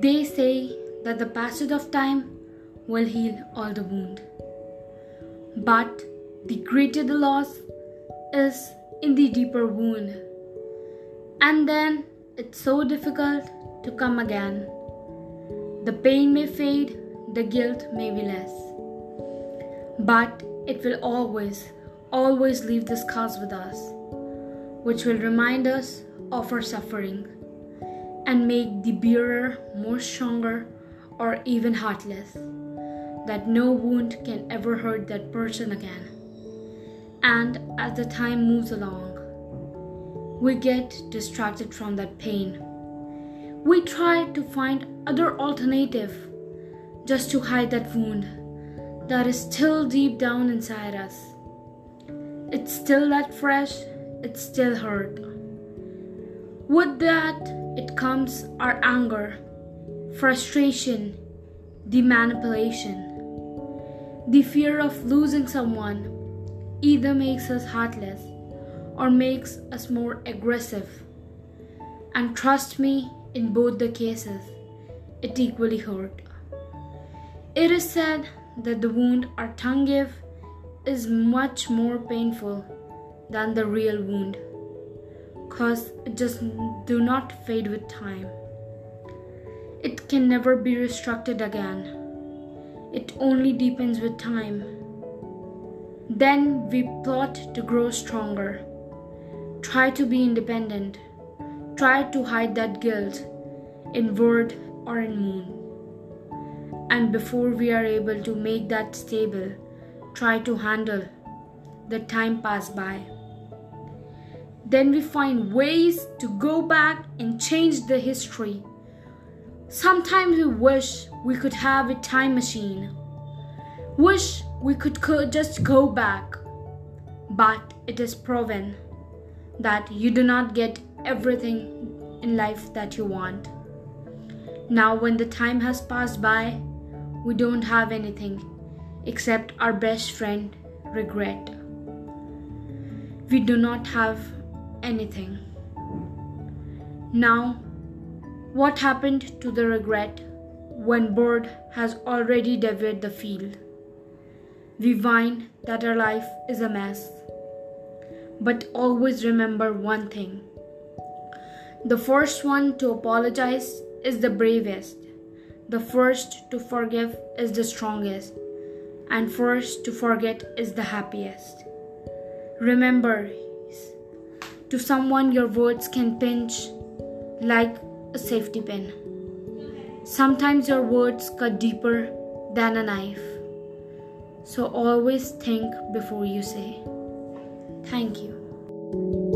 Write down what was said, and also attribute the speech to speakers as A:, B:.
A: They say that the passage of time will heal all the wound. But the greater the loss is in the deeper wound. And then it's so difficult to come again. The pain may fade, the guilt may be less. But it will always, always leave the scars with us, which will remind us of our suffering and make the bearer more stronger or even heartless, that no wound can ever hurt that person again. And as the time moves along, we get distracted from that pain. We try to find other alternative just to hide that wound that is still deep down inside us. It's still that fresh, it's still hurt. With that, it comes our anger, frustration, the manipulation. The fear of losing someone either makes us heartless or makes us more aggressive. And trust me, in both the cases, it equally hurt. It is said that the wound our tongue give is much more painful than the real wound cause it just do not fade with time. It can never be restructured again. It only deepens with time. Then we plot to grow stronger. Try to be independent. Try to hide that guilt in word or in moon. And before we are able to make that stable, try to handle the time pass by. Then we find ways to go back and change the history. Sometimes we wish we could have a time machine. Wish we could just go back. But it is proven that you do not get everything in life that you want. Now, when the time has passed by, we don't have anything except our best friend, regret. We do not have anything. Now, what happened to the regret when bird has already devoured the field? We find that our life is a mess. But always remember one thing. The first one to apologize is the bravest. The first to forgive is the strongest. And first to forget is the happiest. Remember, to someone, your words can pinch like a safety pin. Sometimes your words cut deeper than a knife. So always think before you say. Thank you.